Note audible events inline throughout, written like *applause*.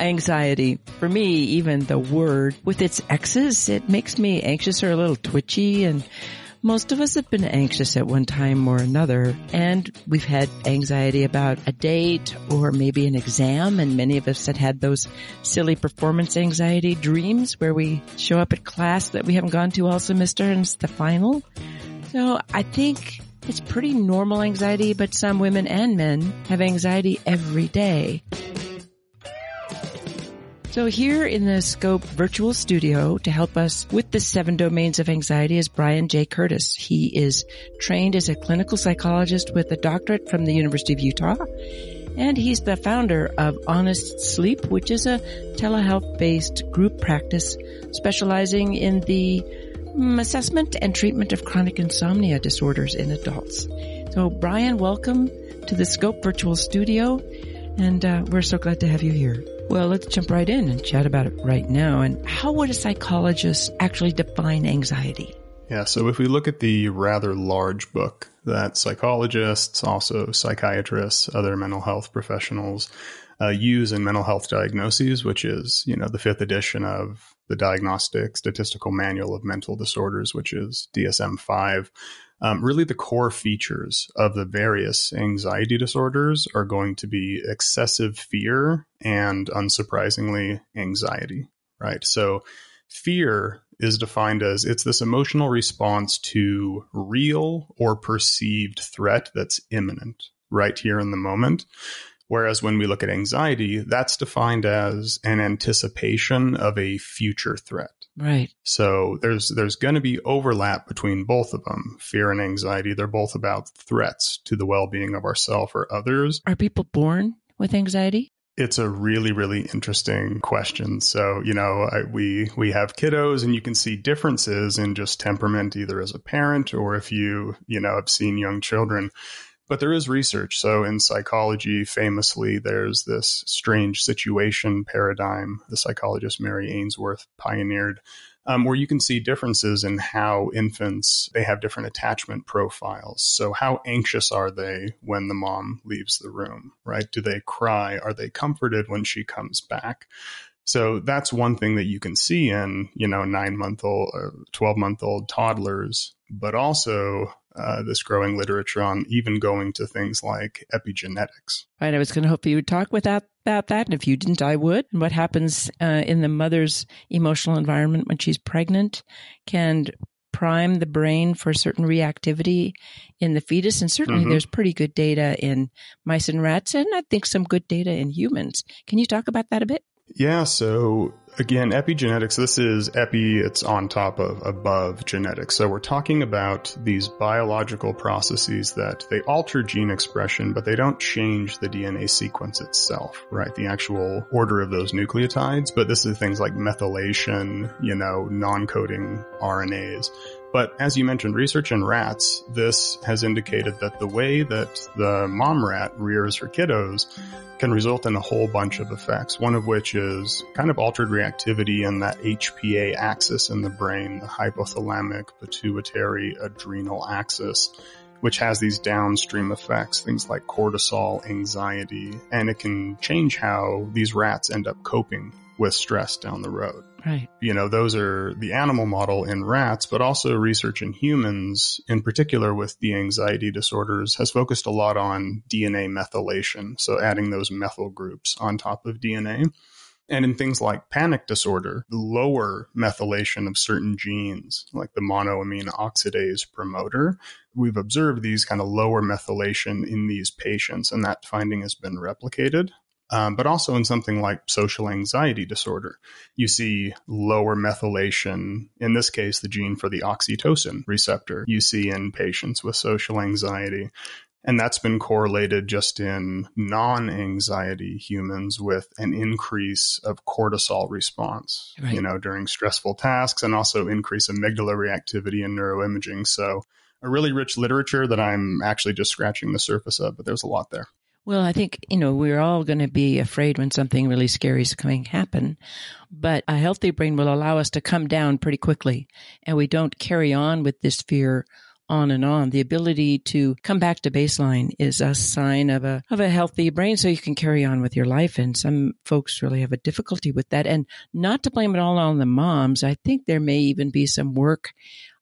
Anxiety. For me, even the word with its X's, it makes me anxious or a little twitchy and most of us have been anxious at one time or another, and we've had anxiety about a date or maybe an exam, and many of us had had those silly performance anxiety dreams where we show up at class that we haven't gone to all semester and it's the final. So I think it's pretty normal anxiety, but some women and men have anxiety every day. So here in the Scope virtual studio to help us with the seven domains of anxiety is Brian J. Curtis. He is trained as a clinical psychologist with a doctorate from the University of Utah. And he's the founder of Honest Sleep, which is a telehealth based group practice specializing in the mm, assessment and treatment of chronic insomnia disorders in adults. So Brian, welcome to the Scope virtual studio. And uh, we're so glad to have you here. Well, let's jump right in and chat about it right now. And how would a psychologist actually define anxiety? Yeah, so if we look at the rather large book that psychologists, also psychiatrists, other mental health professionals uh, use in mental health diagnoses, which is, you know, the fifth edition of the Diagnostic Statistical Manual of Mental Disorders, which is DSM 5, um, really the core features of the various anxiety disorders are going to be excessive fear and unsurprisingly anxiety right so fear is defined as it's this emotional response to real or perceived threat that's imminent right here in the moment Whereas when we look at anxiety, that's defined as an anticipation of a future threat. Right. So there's there's going to be overlap between both of them. Fear and anxiety, they're both about threats to the well-being of ourselves or others. Are people born with anxiety? It's a really really interesting question. So, you know, I, we we have kiddos and you can see differences in just temperament either as a parent or if you, you know, have seen young children but there is research. So in psychology, famously, there's this strange situation paradigm the psychologist Mary Ainsworth pioneered, um, where you can see differences in how infants they have different attachment profiles. So how anxious are they when the mom leaves the room? Right? Do they cry? Are they comforted when she comes back? So that's one thing that you can see in, you know, nine month old 12 month old toddlers, but also uh, this growing literature on even going to things like epigenetics. Right. I was going to hope you would talk without, about that. And if you didn't, I would. And what happens uh, in the mother's emotional environment when she's pregnant can prime the brain for certain reactivity in the fetus. And certainly mm-hmm. there's pretty good data in mice and rats, and I think some good data in humans. Can you talk about that a bit? Yeah, so again, epigenetics, this is epi, it's on top of above genetics. So we're talking about these biological processes that they alter gene expression, but they don't change the DNA sequence itself, right? The actual order of those nucleotides. But this is things like methylation, you know, non-coding RNAs. But as you mentioned, research in rats, this has indicated that the way that the mom rat rears her kiddos can result in a whole bunch of effects. One of which is kind of altered reactivity in that HPA axis in the brain, the hypothalamic pituitary adrenal axis, which has these downstream effects, things like cortisol, anxiety, and it can change how these rats end up coping with stress down the road. Right. You know, those are the animal model in rats, but also research in humans, in particular with the anxiety disorders, has focused a lot on DNA methylation. So adding those methyl groups on top of DNA. And in things like panic disorder, the lower methylation of certain genes, like the monoamine oxidase promoter, we've observed these kind of lower methylation in these patients, and that finding has been replicated um, but also in something like social anxiety disorder. You see lower methylation, in this case, the gene for the oxytocin receptor, you see in patients with social anxiety. And that's been correlated just in non anxiety humans with an increase of cortisol response, right. you know, during stressful tasks and also increase amygdala reactivity in neuroimaging. So, a really rich literature that I'm actually just scratching the surface of, but there's a lot there. Well, I think, you know, we're all going to be afraid when something really scary is coming to happen, but a healthy brain will allow us to come down pretty quickly and we don't carry on with this fear on and on. The ability to come back to baseline is a sign of a of a healthy brain so you can carry on with your life and some folks really have a difficulty with that and not to blame it all on the moms. I think there may even be some work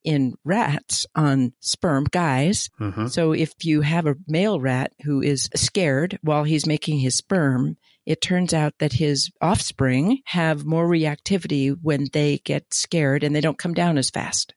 in rats on sperm guys. Mm-hmm. So if you have a male rat who is scared while he's making his sperm, it turns out that his offspring have more reactivity when they get scared and they don't come down as fast.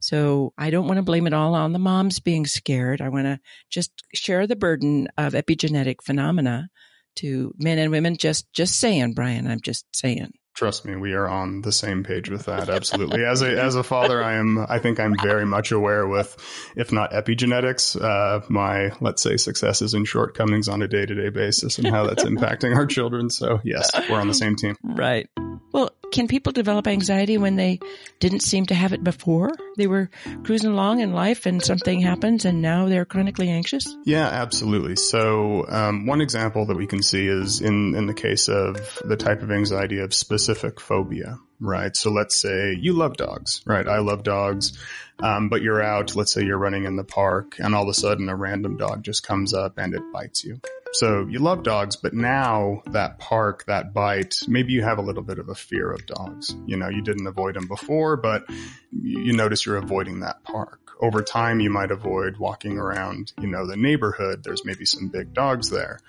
So I don't want to blame it all on the moms being scared. I want to just share the burden of epigenetic phenomena to men and women. Just, just saying, Brian, I'm just saying. Trust me, we are on the same page with that. Absolutely. As a as a father, I am. I think I'm very much aware with, if not epigenetics, uh, my let's say successes and shortcomings on a day to day basis, and how that's impacting our children. So yes, we're on the same team. Right. Well, can people develop anxiety when they didn't seem to have it before? They were cruising along in life and something happens and now they're chronically anxious? Yeah, absolutely. So, um, one example that we can see is in, in the case of the type of anxiety of specific phobia, right? So let's say you love dogs, right? I love dogs. Um, but you're out, let's say you're running in the park and all of a sudden a random dog just comes up and it bites you. So you love dogs, but now that park, that bite, maybe you have a little bit of a fear of dogs. You know, you didn't avoid them before, but you notice you're avoiding that park. Over time, you might avoid walking around, you know, the neighborhood. There's maybe some big dogs there.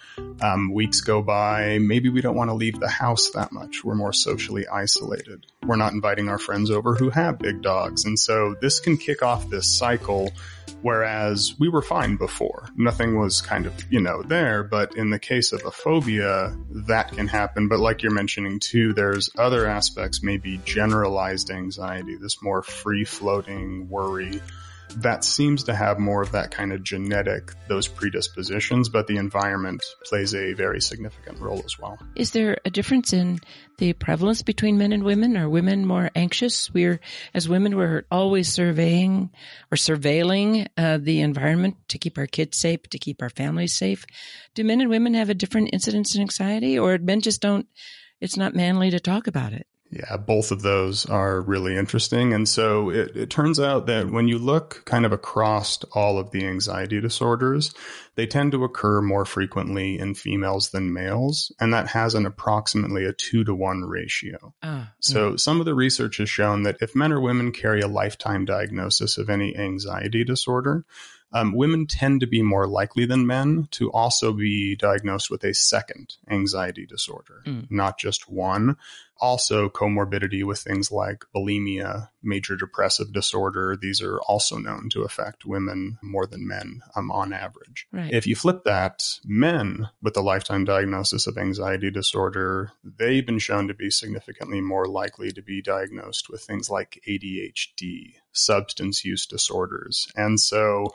Um, weeks go by. Maybe we don't want to leave the house that much. We're more socially isolated. We're not inviting our friends over who have big dogs. And so this can kick off this cycle Whereas we were fine before. Nothing was kind of, you know, there. But in the case of a phobia, that can happen. But like you're mentioning too, there's other aspects, maybe generalized anxiety, this more free floating worry that seems to have more of that kind of genetic, those predispositions, but the environment plays a very significant role as well. Is there a difference in the prevalence between men and women? Are women more anxious? We're, as women, we're always surveying or surveilling uh, the environment to keep our kids safe, to keep our families safe. Do men and women have a different incidence in anxiety or men just don't, it's not manly to talk about it? Yeah, both of those are really interesting. And so it, it, turns out that when you look kind of across all of the anxiety disorders, they tend to occur more frequently in females than males. And that has an approximately a two to one ratio. Uh, so yeah. some of the research has shown that if men or women carry a lifetime diagnosis of any anxiety disorder, um, women tend to be more likely than men to also be diagnosed with a second anxiety disorder, mm. not just one. Also, comorbidity with things like bulimia, major depressive disorder. These are also known to affect women more than men um, on average. Right. If you flip that, men with a lifetime diagnosis of anxiety disorder, they've been shown to be significantly more likely to be diagnosed with things like ADHD, substance use disorders. And so,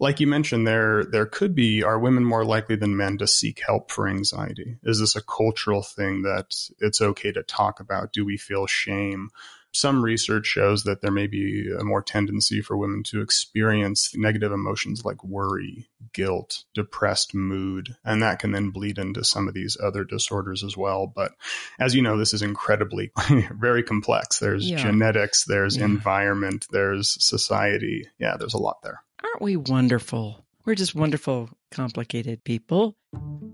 like you mentioned, there there could be are women more likely than men to seek help for anxiety? Is this a cultural thing that it's okay to talk about? Do we feel shame? Some research shows that there may be a more tendency for women to experience negative emotions like worry, guilt, depressed mood, and that can then bleed into some of these other disorders as well. But as you know, this is incredibly *laughs* very complex. There's yeah. genetics, there's yeah. environment, there's society. Yeah, there's a lot there. Aren't we wonderful? We're just wonderful, complicated people.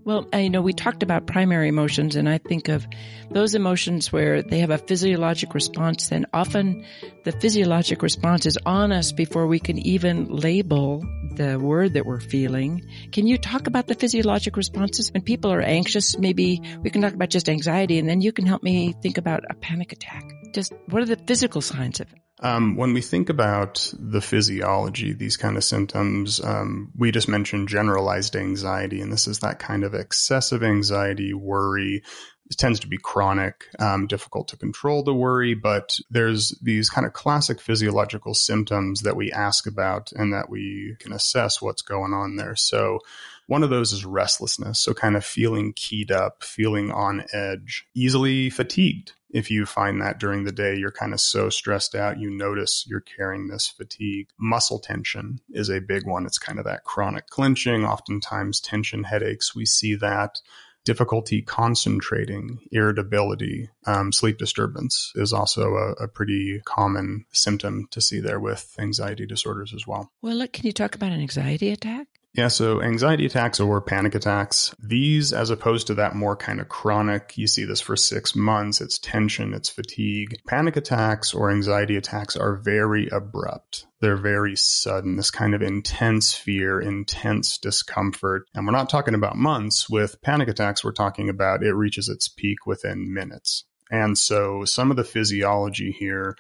Well, I know we talked about primary emotions, and I think of those emotions where they have a physiologic response, and often the physiologic response is on us before we can even label the word that we're feeling. Can you talk about the physiologic responses? When people are anxious, maybe we can talk about just anxiety, and then you can help me think about a panic attack. Just what are the physical signs of it? Um, when we think about the physiology, these kind of symptoms, um, we just mentioned generalized anxiety, and this is that kind of excessive anxiety, worry. It tends to be chronic, um, difficult to control the worry, but there's these kind of classic physiological symptoms that we ask about and that we can assess what's going on there. So one of those is restlessness. So kind of feeling keyed up, feeling on edge, easily fatigued if you find that during the day you're kind of so stressed out, you notice you're carrying this fatigue. Muscle tension is a big one. It's kind of that chronic clenching, oftentimes tension headaches. We see that. difficulty concentrating, irritability, um, sleep disturbance is also a, a, pretty common symptom to see there with anxiety disorders as well. Well, look, can you talk about an anxiety attack? Yeah, so anxiety attacks or panic attacks, these, as opposed to that more kind of chronic, you see this for six months, it's tension, it's fatigue. Panic attacks or anxiety attacks are very abrupt. They're very sudden, this kind of intense fear, intense discomfort. And we're not talking about months. With panic attacks, we're talking about it reaches its peak within minutes. And so some of the physiology here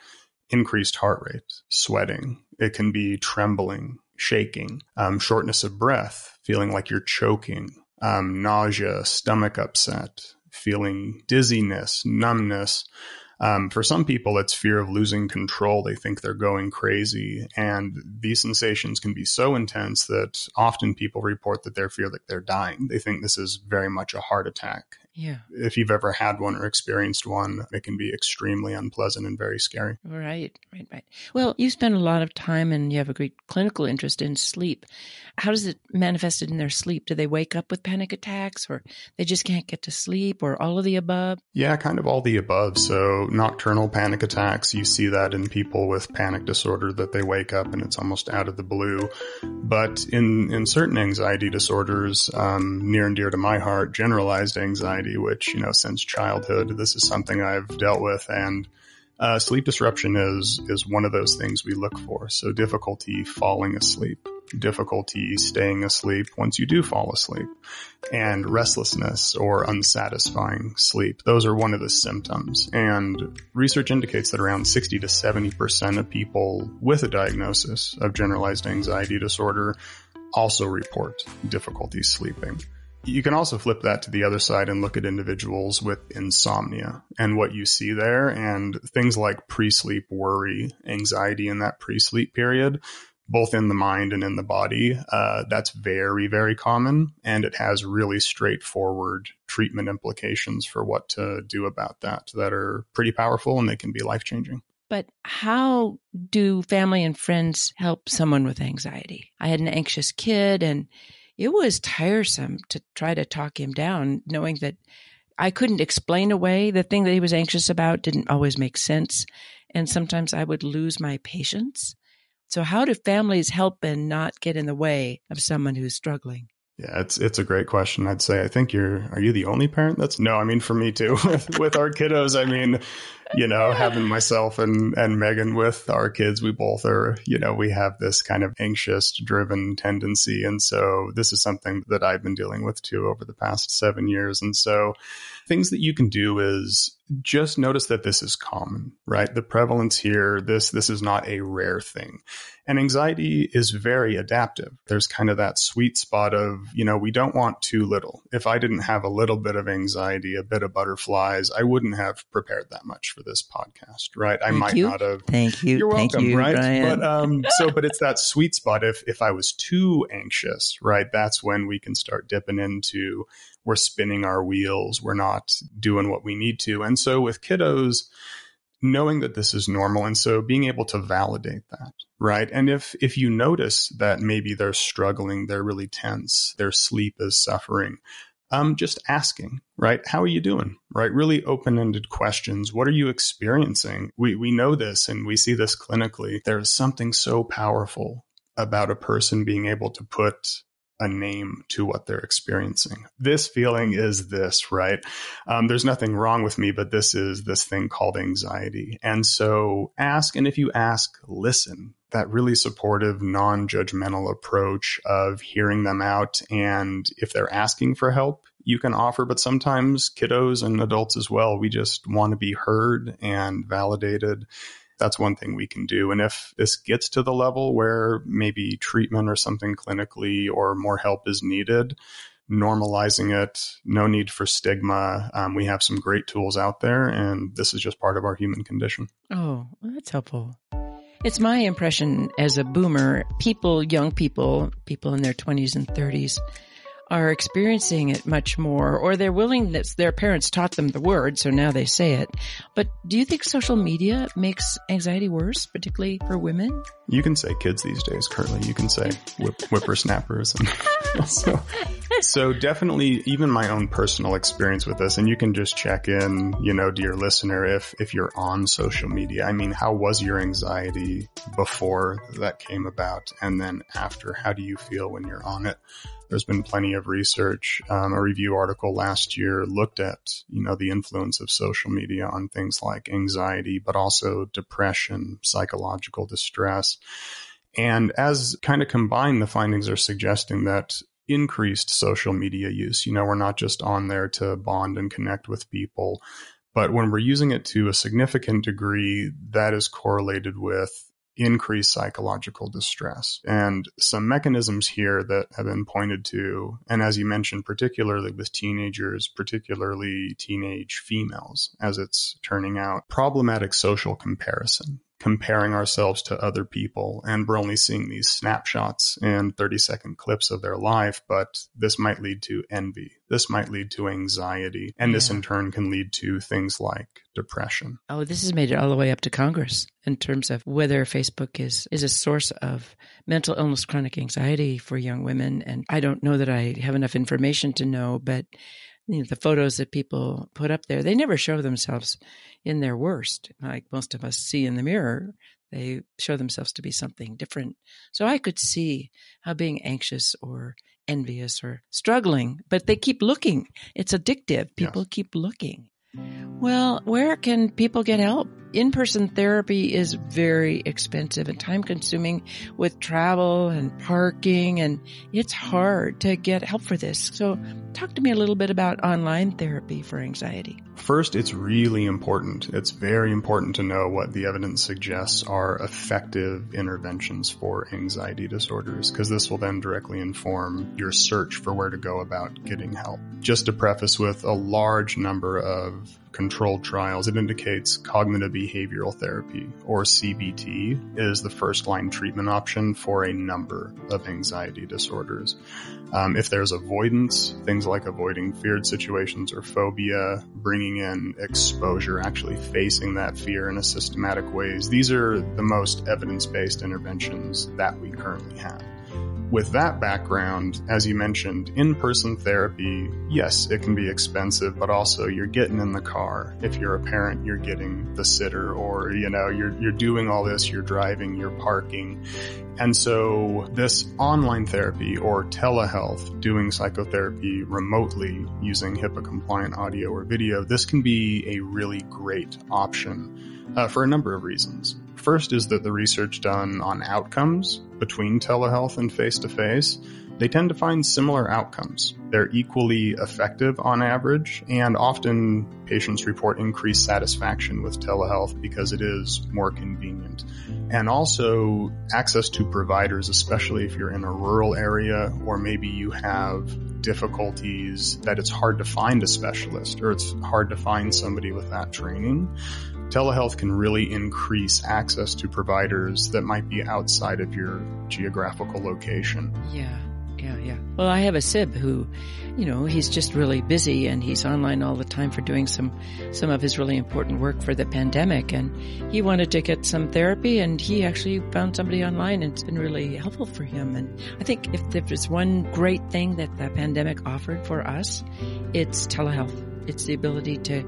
increased heart rate, sweating, it can be trembling, shaking, um, shortness of breath, feeling like you're choking, um, nausea, stomach upset, feeling dizziness, numbness. Um, for some people, it's fear of losing control. They think they're going crazy. And these sensations can be so intense that often people report that they feel like they're dying. They think this is very much a heart attack. Yeah. If you've ever had one or experienced one, it can be extremely unpleasant and very scary. Right, right, right. Well, you spend a lot of time and you have a great clinical interest in sleep. How does it manifest in their sleep? Do they wake up with panic attacks or they just can't get to sleep or all of the above? Yeah, kind of all the above. So, nocturnal panic attacks, you see that in people with panic disorder that they wake up and it's almost out of the blue. But in, in certain anxiety disorders, um, near and dear to my heart, generalized anxiety anxiety, which, you know, since childhood, this is something I've dealt with. And uh, sleep disruption is, is one of those things we look for. So difficulty falling asleep, difficulty staying asleep once you do fall asleep, and restlessness or unsatisfying sleep. Those are one of the symptoms. And research indicates that around 60 to 70% of people with a diagnosis of generalized anxiety disorder also report difficulty sleeping. You can also flip that to the other side and look at individuals with insomnia and what you see there and things like pre-sleep worry, anxiety in that pre-sleep period, both in the mind and in the body. Uh, that's very, very common and it has really straightforward treatment implications for what to do about that that are pretty powerful and they can be life changing. But how do family and friends help someone with anxiety? I had an anxious kid and it was tiresome to try to talk him down, knowing that I couldn't explain away the thing that he was anxious about didn't always make sense. And sometimes I would lose my patience. So how do families help and not get in the way of someone who's struggling? Yeah, it's it's a great question. I'd say I think you're are you the only parent that's no, I mean for me too *laughs* with, with our kiddos. I mean, you know, having myself and and Megan with our kids, we both are, you know, we have this kind of anxious driven tendency and so this is something that I've been dealing with too over the past 7 years and so things that you can do is just notice that this is common, right? The prevalence here, this, this is not a rare thing. And anxiety is very adaptive. There's kind of that sweet spot of, you know, we don't want too little. If I didn't have a little bit of anxiety, a bit of butterflies, I wouldn't have prepared that much for this podcast, right? I Thank might you. not have. Thank you. You're welcome, Thank you, right? Brian. But um, *laughs* so, but it's that sweet spot. If if I was too anxious, right, that's when we can start dipping into we're spinning our wheels, we're not doing what we need to. And so with kiddos, knowing that this is normal and so being able to validate that right and if if you notice that maybe they're struggling they're really tense their sleep is suffering um, just asking, right? How are you doing? Right? Really open ended questions. What are you experiencing? We, we know this and we see this clinically. There's something so powerful about a person being able to put a name to what they're experiencing. This feeling is this, right? Um, there's nothing wrong with me, but this is this thing called anxiety. And so ask, and if you ask, listen. That really supportive, non judgmental approach of hearing them out. And if they're asking for help, you can offer, but sometimes kiddos and adults as well, we just want to be heard and validated that's one thing we can do. And if this gets to the level where maybe treatment or something clinically or more help is needed, normalizing it, no need for stigma. Um, we have some great tools out there, and this is just part of our human condition. Oh, that's helpful. It's my impression as a boomer, people, young people, people in their 20s and 30s, are experiencing it much more or they're willing that their parents taught them the word. So now they say it. But do you think social media makes anxiety worse, particularly for women? You can say kids these days, currently. You can say whip, whippersnappers. And so, *laughs* so definitely even my own personal experience with this, and you can just check in, you know, dear listener, if, if you're on social media, I mean, how was your anxiety before that came about? And then after, how do you feel when you're on it? There's been plenty of research. Um, a review article last year looked at, you know, the influence of social media on things like anxiety, but also depression, psychological distress. And as kind of combined, the findings are suggesting that increased social media use, you know, we're not just on there to bond and connect with people, but when we're using it to a significant degree, that is correlated with increase psychological distress. And some mechanisms here that have been pointed to, and as you mentioned, particularly with teenagers, particularly teenage females, as it's turning out, problematic social comparison comparing ourselves to other people. And we're only seeing these snapshots and 30 second clips of their life but this might lead to envy. This might lead to anxiety. And yeah. this in turn can lead to things like depression. Oh this has made it all the way up to congress in terms of whether facebook is is a source of mental illness chronic anxiety for young women. And i don't know that i have enough information to know but you know, the photos that people put up there, they never show themselves in their worst, like most of us see in the mirror. They show themselves to be something different. So I could see how being anxious or envious or struggling, but they keep looking. It's addictive. People yes. keep looking. Well, where can people get help? In-person therapy is very expensive and time consuming with travel and parking and it's hard to get help for this. So talk to me a little bit about online therapy for anxiety. First, it's really important. It's very important to know what the evidence suggests are effective interventions for anxiety disorders because this will then directly inform your search for where to go about getting help. Just to preface with a large number of controlled trials, it indicates cognitive behavioral therapy, or CBT, is the first line treatment option for a number of anxiety disorders. Um, if there's avoidance, things like avoiding feared situations or phobia, bringing in exposure, actually facing that fear in a systematic ways, these are the most evidence-based interventions that we currently have with that background, as you mentioned, in-person therapy, yes, it can be expensive, but also you're getting in the car. If you're a parent, you're getting the sitter or, you know, you're, you're doing all this, you're driving, you're parking. And so this online therapy or telehealth, doing psychotherapy remotely using HIPAA compliant audio or video, this can be a really great option uh, for a number of reasons. First is that the research done on outcomes between telehealth and face to face, they tend to find similar outcomes. They're equally effective on average, and often patients report increased satisfaction with telehealth because it is more convenient. And also access to providers, especially if you're in a rural area or maybe you have difficulties that it's hard to find a specialist or it's hard to find somebody with that training telehealth can really increase access to providers that might be outside of your geographical location. Yeah, yeah, yeah. Well, I have a sib who, you know, he's just really busy and he's online all the time for doing some some of his really important work for the pandemic and he wanted to get some therapy and he actually found somebody online and it's been really helpful for him and I think if there's one great thing that the pandemic offered for us, it's telehealth it's the ability to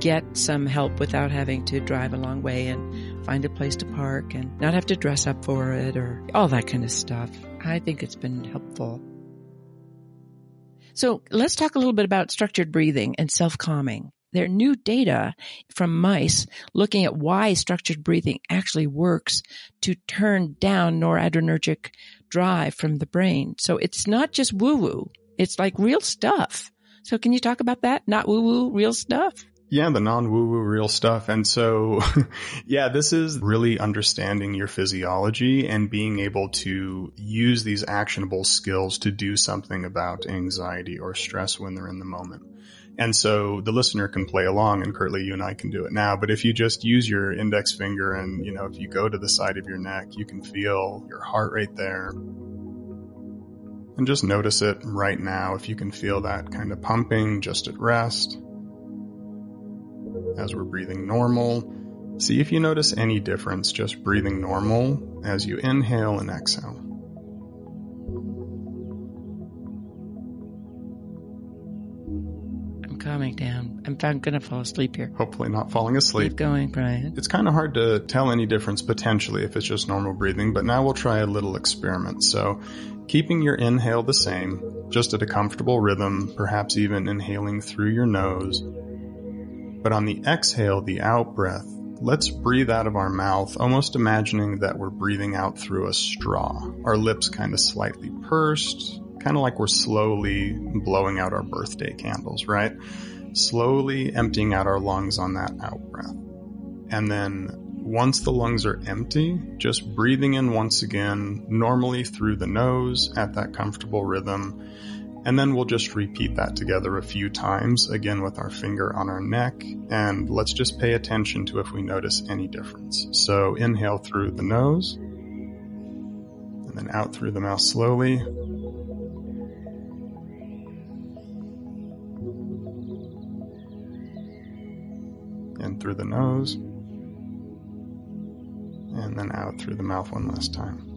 get some help without having to drive a long way and find a place to park and not have to dress up for it or all that kind of stuff. I think it's been helpful. So let's talk a little bit about structured breathing and self-calming. There are new data from mice looking at why structured breathing actually works to turn down noradrenergic drive from the brain. So it's not just woo woo. It's like real stuff. So can you talk about that? Not woo woo, real stuff? Yeah, the non woo woo real stuff. And so, *laughs* yeah, this is really understanding your physiology and being able to use these actionable skills to do something about anxiety or stress when they're in the moment. And so the listener can play along and Kirtly, you and I can do it now. But if you just use your index finger and, you know, if you go to the side of your neck, you can feel your heart rate there And just notice it right now if you can feel that kind of pumping just at rest. As we're breathing normal, see if you notice any difference just breathing normal as you inhale and exhale. I'm calming down. I'm going to fall asleep here. Hopefully, not falling asleep. Keep going, Brian. It's kind of hard to tell any difference potentially if it's just normal breathing, but now we'll try a little experiment. So, keeping your inhale the same, just at a comfortable rhythm, perhaps even inhaling through your nose. But on the exhale, the out breath, let's breathe out of our mouth, almost imagining that we're breathing out through a straw. Our lips kind of slightly pursed, kind of like we're slowly blowing out our birthday candles, right? Slowly emptying out our lungs on that out breath. And then once the lungs are empty, just breathing in once again, normally through the nose at that comfortable rhythm. And then we'll just repeat that together a few times, again with our finger on our neck. And let's just pay attention to if we notice any difference. So inhale through the nose, and then out through the mouth slowly. And through the nose, and then out through the mouth one last time.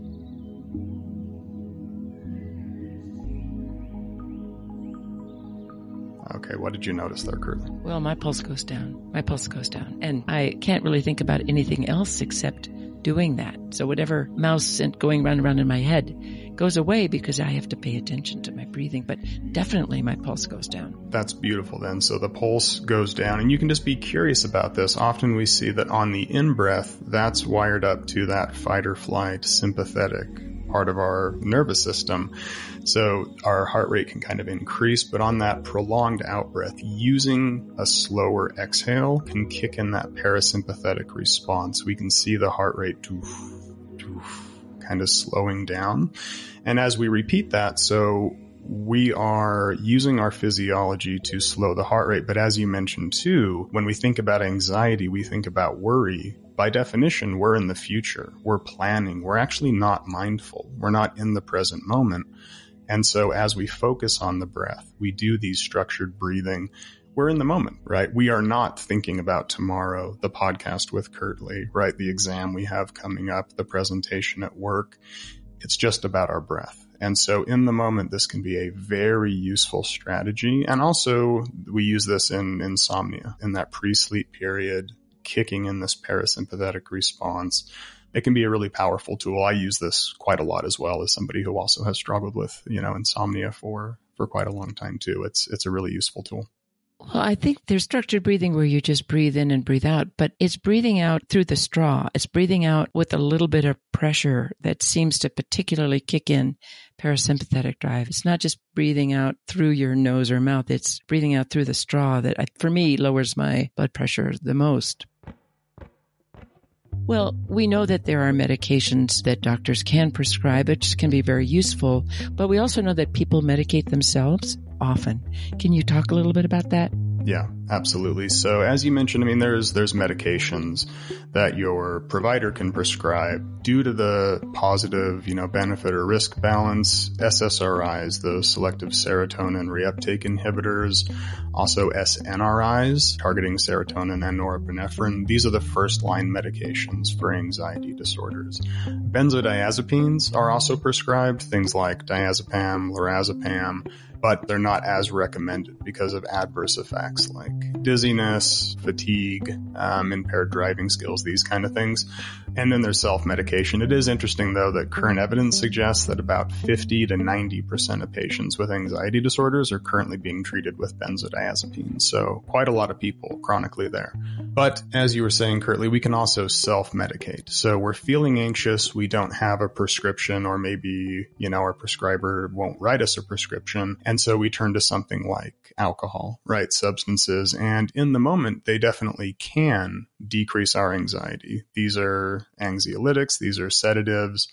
Okay, what did you notice there, Kirtly? Well, my pulse goes down. My pulse goes down. And I can't really think about anything else except doing that. So whatever mouse sent going round and round in my head goes away because I have to pay attention to my breathing, but definitely my pulse goes down. That's beautiful then. So the pulse goes down and you can just be curious about this. Often we see that on the in breath, that's wired up to that fight or flight sympathetic part of our nervous system. So our heart rate can kind of increase, but on that prolonged out breath, using a slower exhale can kick in that parasympathetic response. We can see the heart rate doof, doof, kind of slowing down. And as we repeat that, so we are using our physiology to slow the heart rate. But as you mentioned too, when we think about anxiety, we think about worry. By definition, we're in the future. We're planning. We're actually not mindful. We're not in the present moment. And so as we focus on the breath, we do these structured breathing. We're in the moment, right? We are not thinking about tomorrow, the podcast with Kirtly, right? The exam we have coming up, the presentation at work. It's just about our breath. And so in the moment, this can be a very useful strategy. And also we use this in insomnia in that pre-sleep period, kicking in this parasympathetic response. It can be a really powerful tool. I use this quite a lot as well as somebody who also has struggled with, you know, insomnia for, for quite a long time too. It's, it's a really useful tool. Well, I think there's structured breathing where you just breathe in and breathe out, but it's breathing out through the straw. It's breathing out with a little bit of pressure that seems to particularly kick in parasympathetic drive. It's not just breathing out through your nose or mouth. It's breathing out through the straw that, for me, lowers my blood pressure the most. Well, we know that there are medications that doctors can prescribe, which can be very useful, but we also know that people medicate themselves often. Can you talk a little bit about that? Yeah, absolutely. So as you mentioned, I mean, there's, there's medications that your provider can prescribe due to the positive, you know, benefit or risk balance. SSRIs, the selective serotonin reuptake inhibitors, also SNRIs targeting serotonin and norepinephrine. These are the first line medications for anxiety disorders. Benzodiazepines are also prescribed, things like diazepam, lorazepam, but they're not as recommended because of adverse effects like dizziness, fatigue, um, impaired driving skills, these kind of things. And then there's self-medication. It is interesting though that current evidence suggests that about 50 to 90% of patients with anxiety disorders are currently being treated with benzodiazepines. So quite a lot of people chronically there. But as you were saying, Kirtly, we can also self-medicate. So we're feeling anxious. We don't have a prescription or maybe, you know, our prescriber won't write us a prescription and so we turn to something like alcohol, right? Substances. And in the moment, they definitely can decrease our anxiety. These are anxiolytics. These are sedatives.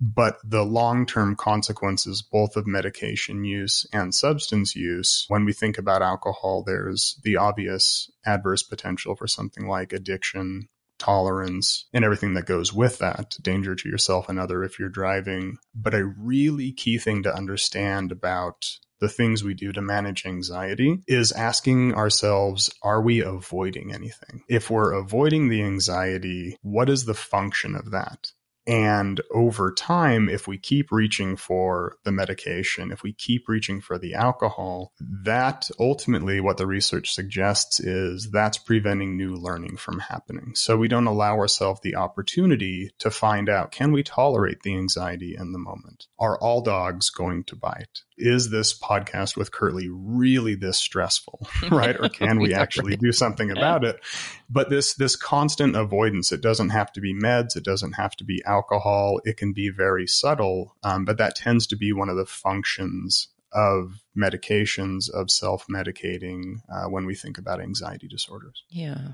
But the long term consequences, both of medication use and substance use, when we think about alcohol, there's the obvious adverse potential for something like addiction, tolerance, and everything that goes with that, danger to yourself and other if you're driving. But a really key thing to understand about the things we do to manage anxiety is asking ourselves, are we avoiding anything? If we're avoiding the anxiety, what is the function of that? And over time, if we keep reaching for the medication, if we keep reaching for the alcohol, that ultimately what the research suggests is that's preventing new learning from happening. So we don't allow ourselves the opportunity to find out can we tolerate the anxiety in the moment? Are all dogs going to bite? Is this podcast with Kirtly really this stressful? *laughs* Right? Or can we *laughs* actually do something about it? But this this constant avoidance, it doesn't have to be meds, it doesn't have to be alcohol. It can be very subtle, um, but that tends to be one of the functions of medications, of self medicating uh, when we think about anxiety disorders. Yeah.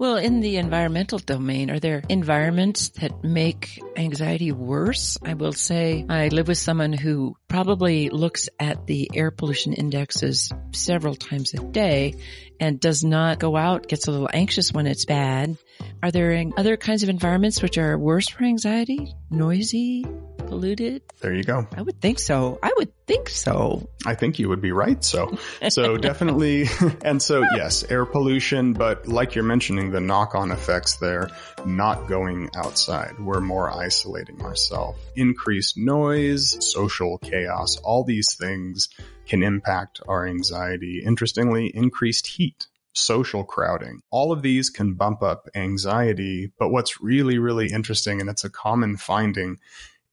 Well, in the environmental domain, are there environments that make anxiety worse? I will say I live with someone who probably looks at the air pollution indexes several times a day and does not go out, gets a little anxious when it's bad. Are there other kinds of environments which are worse for anxiety? Noisy, polluted? There you go. I would think so. I would think so. I think you would be right. So, so *laughs* definitely. *laughs* And so, yes, air pollution, but like you're mentioning, the knock on effects there, not going outside. We're more isolating ourselves. Increased noise, social chaos, all these things can impact our anxiety. Interestingly, increased heat social crowding. All of these can bump up anxiety. But what's really, really interesting, and it's a common finding,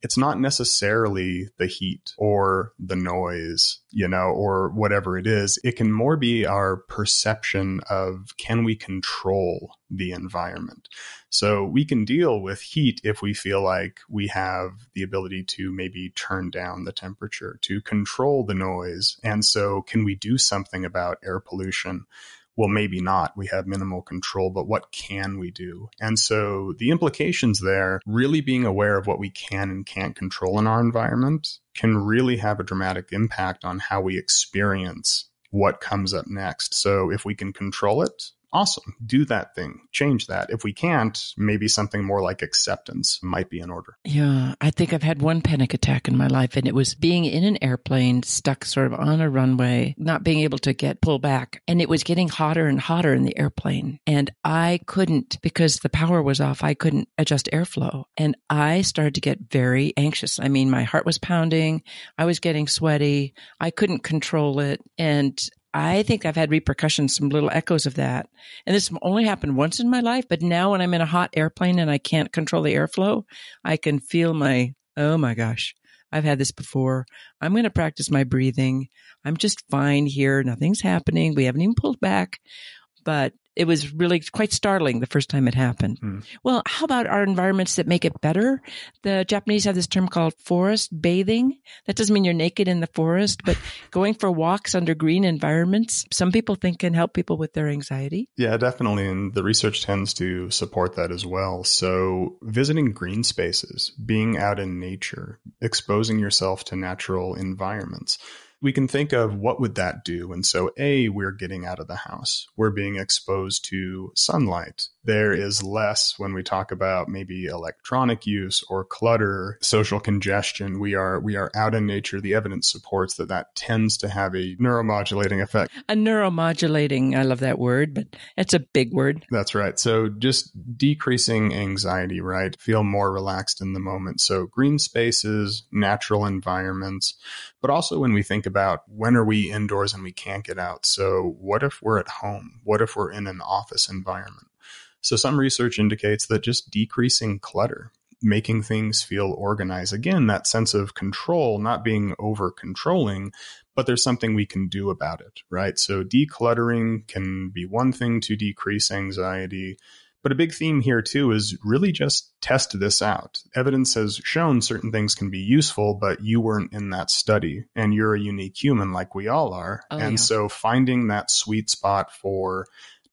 it's not necessarily the heat or the noise, you know, or whatever it is. It can more be our perception of can we control the environment? So we can deal with heat if we feel like we have the ability to maybe turn down the temperature, to control the noise. And so can we do something about air pollution? Well, maybe not. We have minimal control, but what can we do? And so the implications there, really being aware of what we can and can't control in our environment can really have a dramatic impact on how we experience what comes up next. So if we can control it, awesome, do that thing, change that. If we can't, maybe something more like acceptance might be in order. Yeah, I think I've had one panic attack in my life, and it was being in an airplane stuck sort of on a runway, not being able to get pull back. And it was getting hotter and hotter in the airplane. And I couldn't, because the power was off, I couldn't adjust airflow. And I started to get very anxious. I mean, my heart was pounding, I was getting sweaty, I couldn't control it. And I think I've had repercussions, some little echoes of that. And this only happened once in my life, but now when I'm in a hot airplane and I can't control the airflow, I can feel my, oh my gosh, I've had this before. I'm going to practice my breathing. I'm just fine here. Nothing's happening. We haven't even pulled back, but it was really quite startling the first time it happened. Mm. Well, how about our environments that make it better? The Japanese have this term called forest bathing. That doesn't mean you're naked in the forest, but *laughs* going for walks under green environments, some people think can help people with their anxiety. Yeah, definitely. And the research tends to support that as well. So visiting green spaces, being out in nature, exposing yourself to natural environments we can think of what would that do. And so, A, we're getting out of the house. We're being exposed to sunlight. There is less when we talk about maybe electronic use or clutter, social congestion. We are, we are out in nature. The evidence supports that that tends to have a neuromodulating effect. A neuromodulating, I love that word, but it's a big word. That's right. So just decreasing anxiety, right? Feel more relaxed in the moment. So green spaces, natural environments, but also when we think about when are we indoors and we can't get out. So what if we're at home? What if we're in an office environment? So some research indicates that just decreasing clutter, making things feel organized. Again, that sense of control, not being over controlling, but there's something we can do about it, right? So decluttering can be one thing to decrease anxiety. But a big theme here too is really just test this out. Evidence has shown certain things can be useful, but you weren't in that study and you're a unique human like we all are. Oh, and yeah. so finding that sweet spot for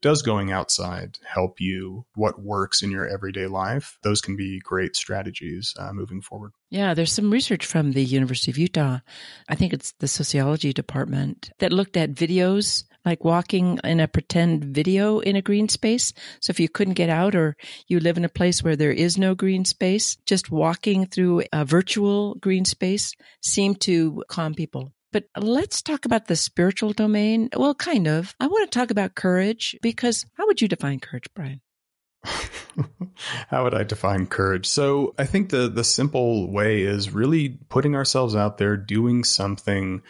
does going outside help you? What works in your everyday life? Those can be great strategies uh, moving forward. Yeah, there's some research from the University of Utah. I think it's the sociology department that looked at videos like walking in a pretend video in a green space. So if you couldn't get out or you live in a place where there is no green space, just walking through a virtual green space seemed to calm people. But let's talk about the spiritual domain. Well, kind of. I want to talk about courage because how would you define courage, Brian? *laughs* How would I define courage? So I think the the simple way is really putting ourselves out there, doing something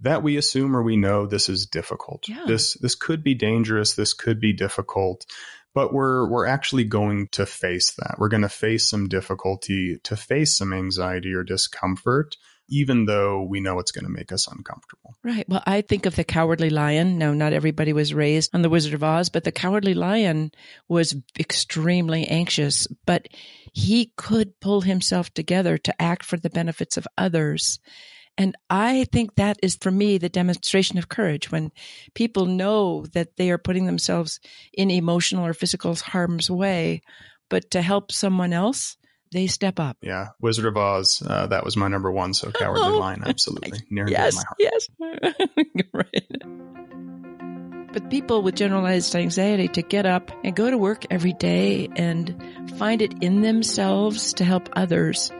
that we assume or we know this is difficult. Yeah. This this could be dangerous, this could be difficult, but we're we're actually going to face that. We're going to face some difficulty, to face some anxiety or discomfort even though we know it's going to make us uncomfortable. Right. Well, I think of the cowardly lion. No, not everybody was raised on the Wizard of Oz, but the cowardly lion was extremely anxious, but he could pull himself together to act for the benefits of others. And I think that is for me the demonstration of courage when people know that they are putting themselves in emotional or physical harm's way, but to help someone else, they step up. Yeah, Wizard of Oz. Uh, that was my number one. So Cowardly oh, Lion, absolutely *laughs* near and yes, my heart. Yes, *laughs* right. But people with generalized anxiety to get up and go to work every day and find it in themselves to help others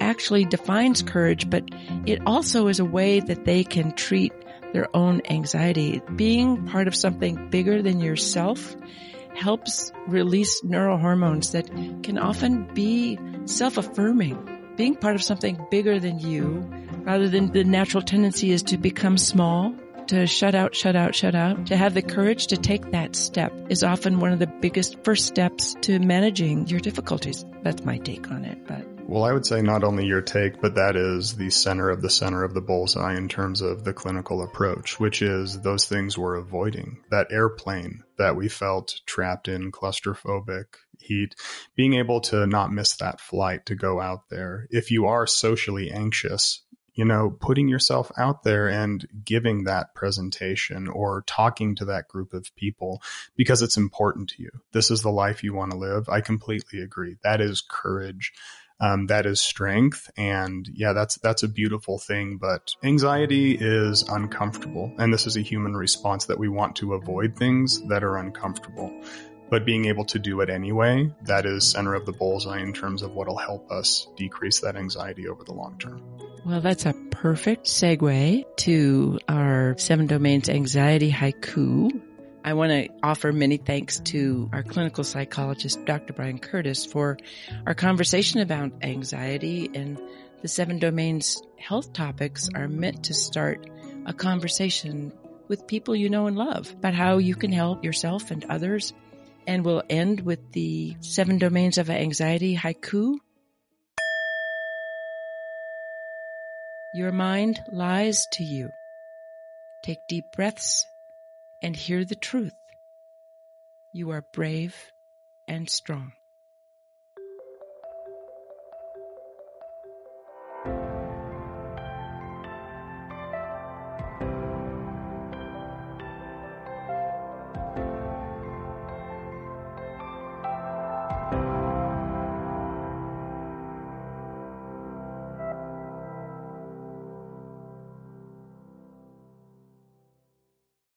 actually defines courage, but it also is a way that they can treat their own anxiety. Being part of something bigger than yourself helps release neurohormones that can often be self-affirming. Being part of something bigger than you, rather than the natural tendency is to become small, to shut out, shut out, shut out, to have the courage to take that step is often one of the biggest first steps to managing your difficulties. That's my take on it, but. Well, I would say not only your take, but that is the center of the center of the bullseye in terms of the clinical approach, which is those things we're avoiding. That airplane that we felt trapped in claustrophobic heat, being able to not miss that flight to go out there. If you are socially anxious, you know, putting yourself out there and giving that presentation or talking to that group of people because it's important to you. This is the life you want to live. I completely agree. That is courage um, that is strength. And yeah that's that's a beautiful thing but anxiety is uncomfortable. And this is a human response that we want to avoid things that are uncomfortable. But being able to do it anyway that is center of the bullseye in terms of what'll help us decrease that anxiety over the long term. Well that's a perfect segue to our seven domains anxiety haiku I want to offer many thanks to our clinical psychologist, Dr. Brian Curtis, for our conversation about anxiety and the seven domains health topics are meant to start a conversation with people you know and love about how you can help yourself and others. And we'll end with the seven domains of anxiety haiku. Your mind lies to you. Take deep breaths and hear the truth. You are brave and strong.